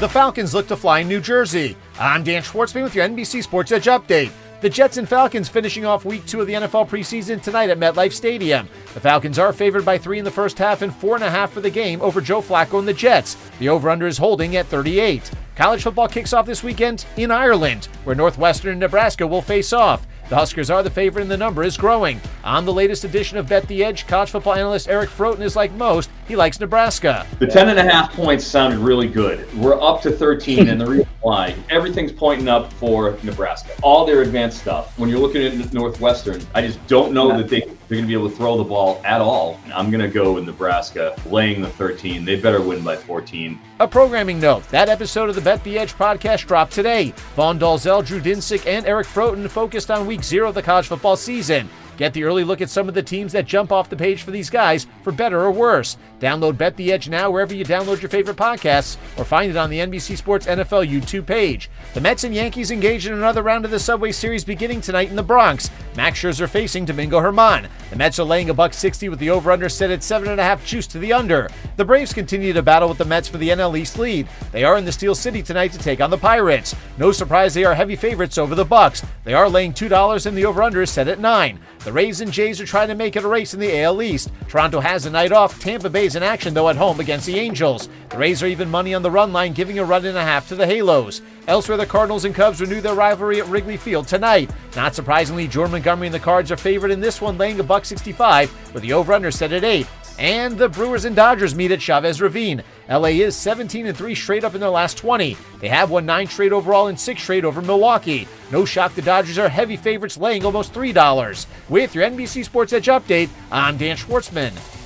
The Falcons look to fly in New Jersey. I'm Dan Schwartzman with your NBC Sports Edge update. The Jets and Falcons finishing off week two of the NFL preseason tonight at MetLife Stadium. The Falcons are favored by three in the first half and four and a half for the game over Joe Flacco and the Jets. The over-under is holding at 38. College football kicks off this weekend in Ireland, where Northwestern and Nebraska will face off. The Huskers are the favorite and the number is growing. On the latest edition of Bet the Edge, college football analyst Eric Froton is like most. He likes Nebraska. The 10 and a half points sounded really good. We're up to 13, and the reason why, everything's pointing up for Nebraska. All their advanced stuff. When you're looking at Northwestern, I just don't know that they, they're going to be able to throw the ball at all. I'm going to go with Nebraska laying the 13. They better win by 14. A programming note that episode of the Bet the Edge podcast dropped today. Vaughn Dalzell, Drew Dinsick, and Eric Froton focused on week zero of the college football season. Get the early look at some of the teams that jump off the page for these guys, for better or worse. Download Bet the Edge now wherever you download your favorite podcasts, or find it on the NBC Sports NFL YouTube page. The Mets and Yankees engage in another round of the Subway Series beginning tonight in the Bronx. Max Scherzer facing Domingo German. The Mets are laying a buck 60 with the over/under set at seven and a half, juice to the under. The Braves continue to battle with the Mets for the NL East lead. They are in the Steel City tonight to take on the Pirates. No surprise, they are heavy favorites over the Bucks. They are laying two dollars, and the over/under is set at nine. The Rays and Jays are trying to make it a race in the AL East. Toronto has a night off. Tampa Bay's in action, though, at home against the Angels. The Rays are even money on the run line, giving a run and a half to the Halos. Elsewhere, the Cardinals and Cubs renew their rivalry at Wrigley Field tonight. Not surprisingly, Jordan Montgomery and the Cards are favored in this one, laying a buck 65, with the over/under set at eight. And the Brewers and Dodgers meet at Chavez Ravine. LA is 17 and 3 straight up in their last 20. They have won 9 straight overall and 6 straight over Milwaukee. No shock the Dodgers are heavy favorites laying almost $3. With your NBC Sports Edge update, I'm Dan Schwartzman.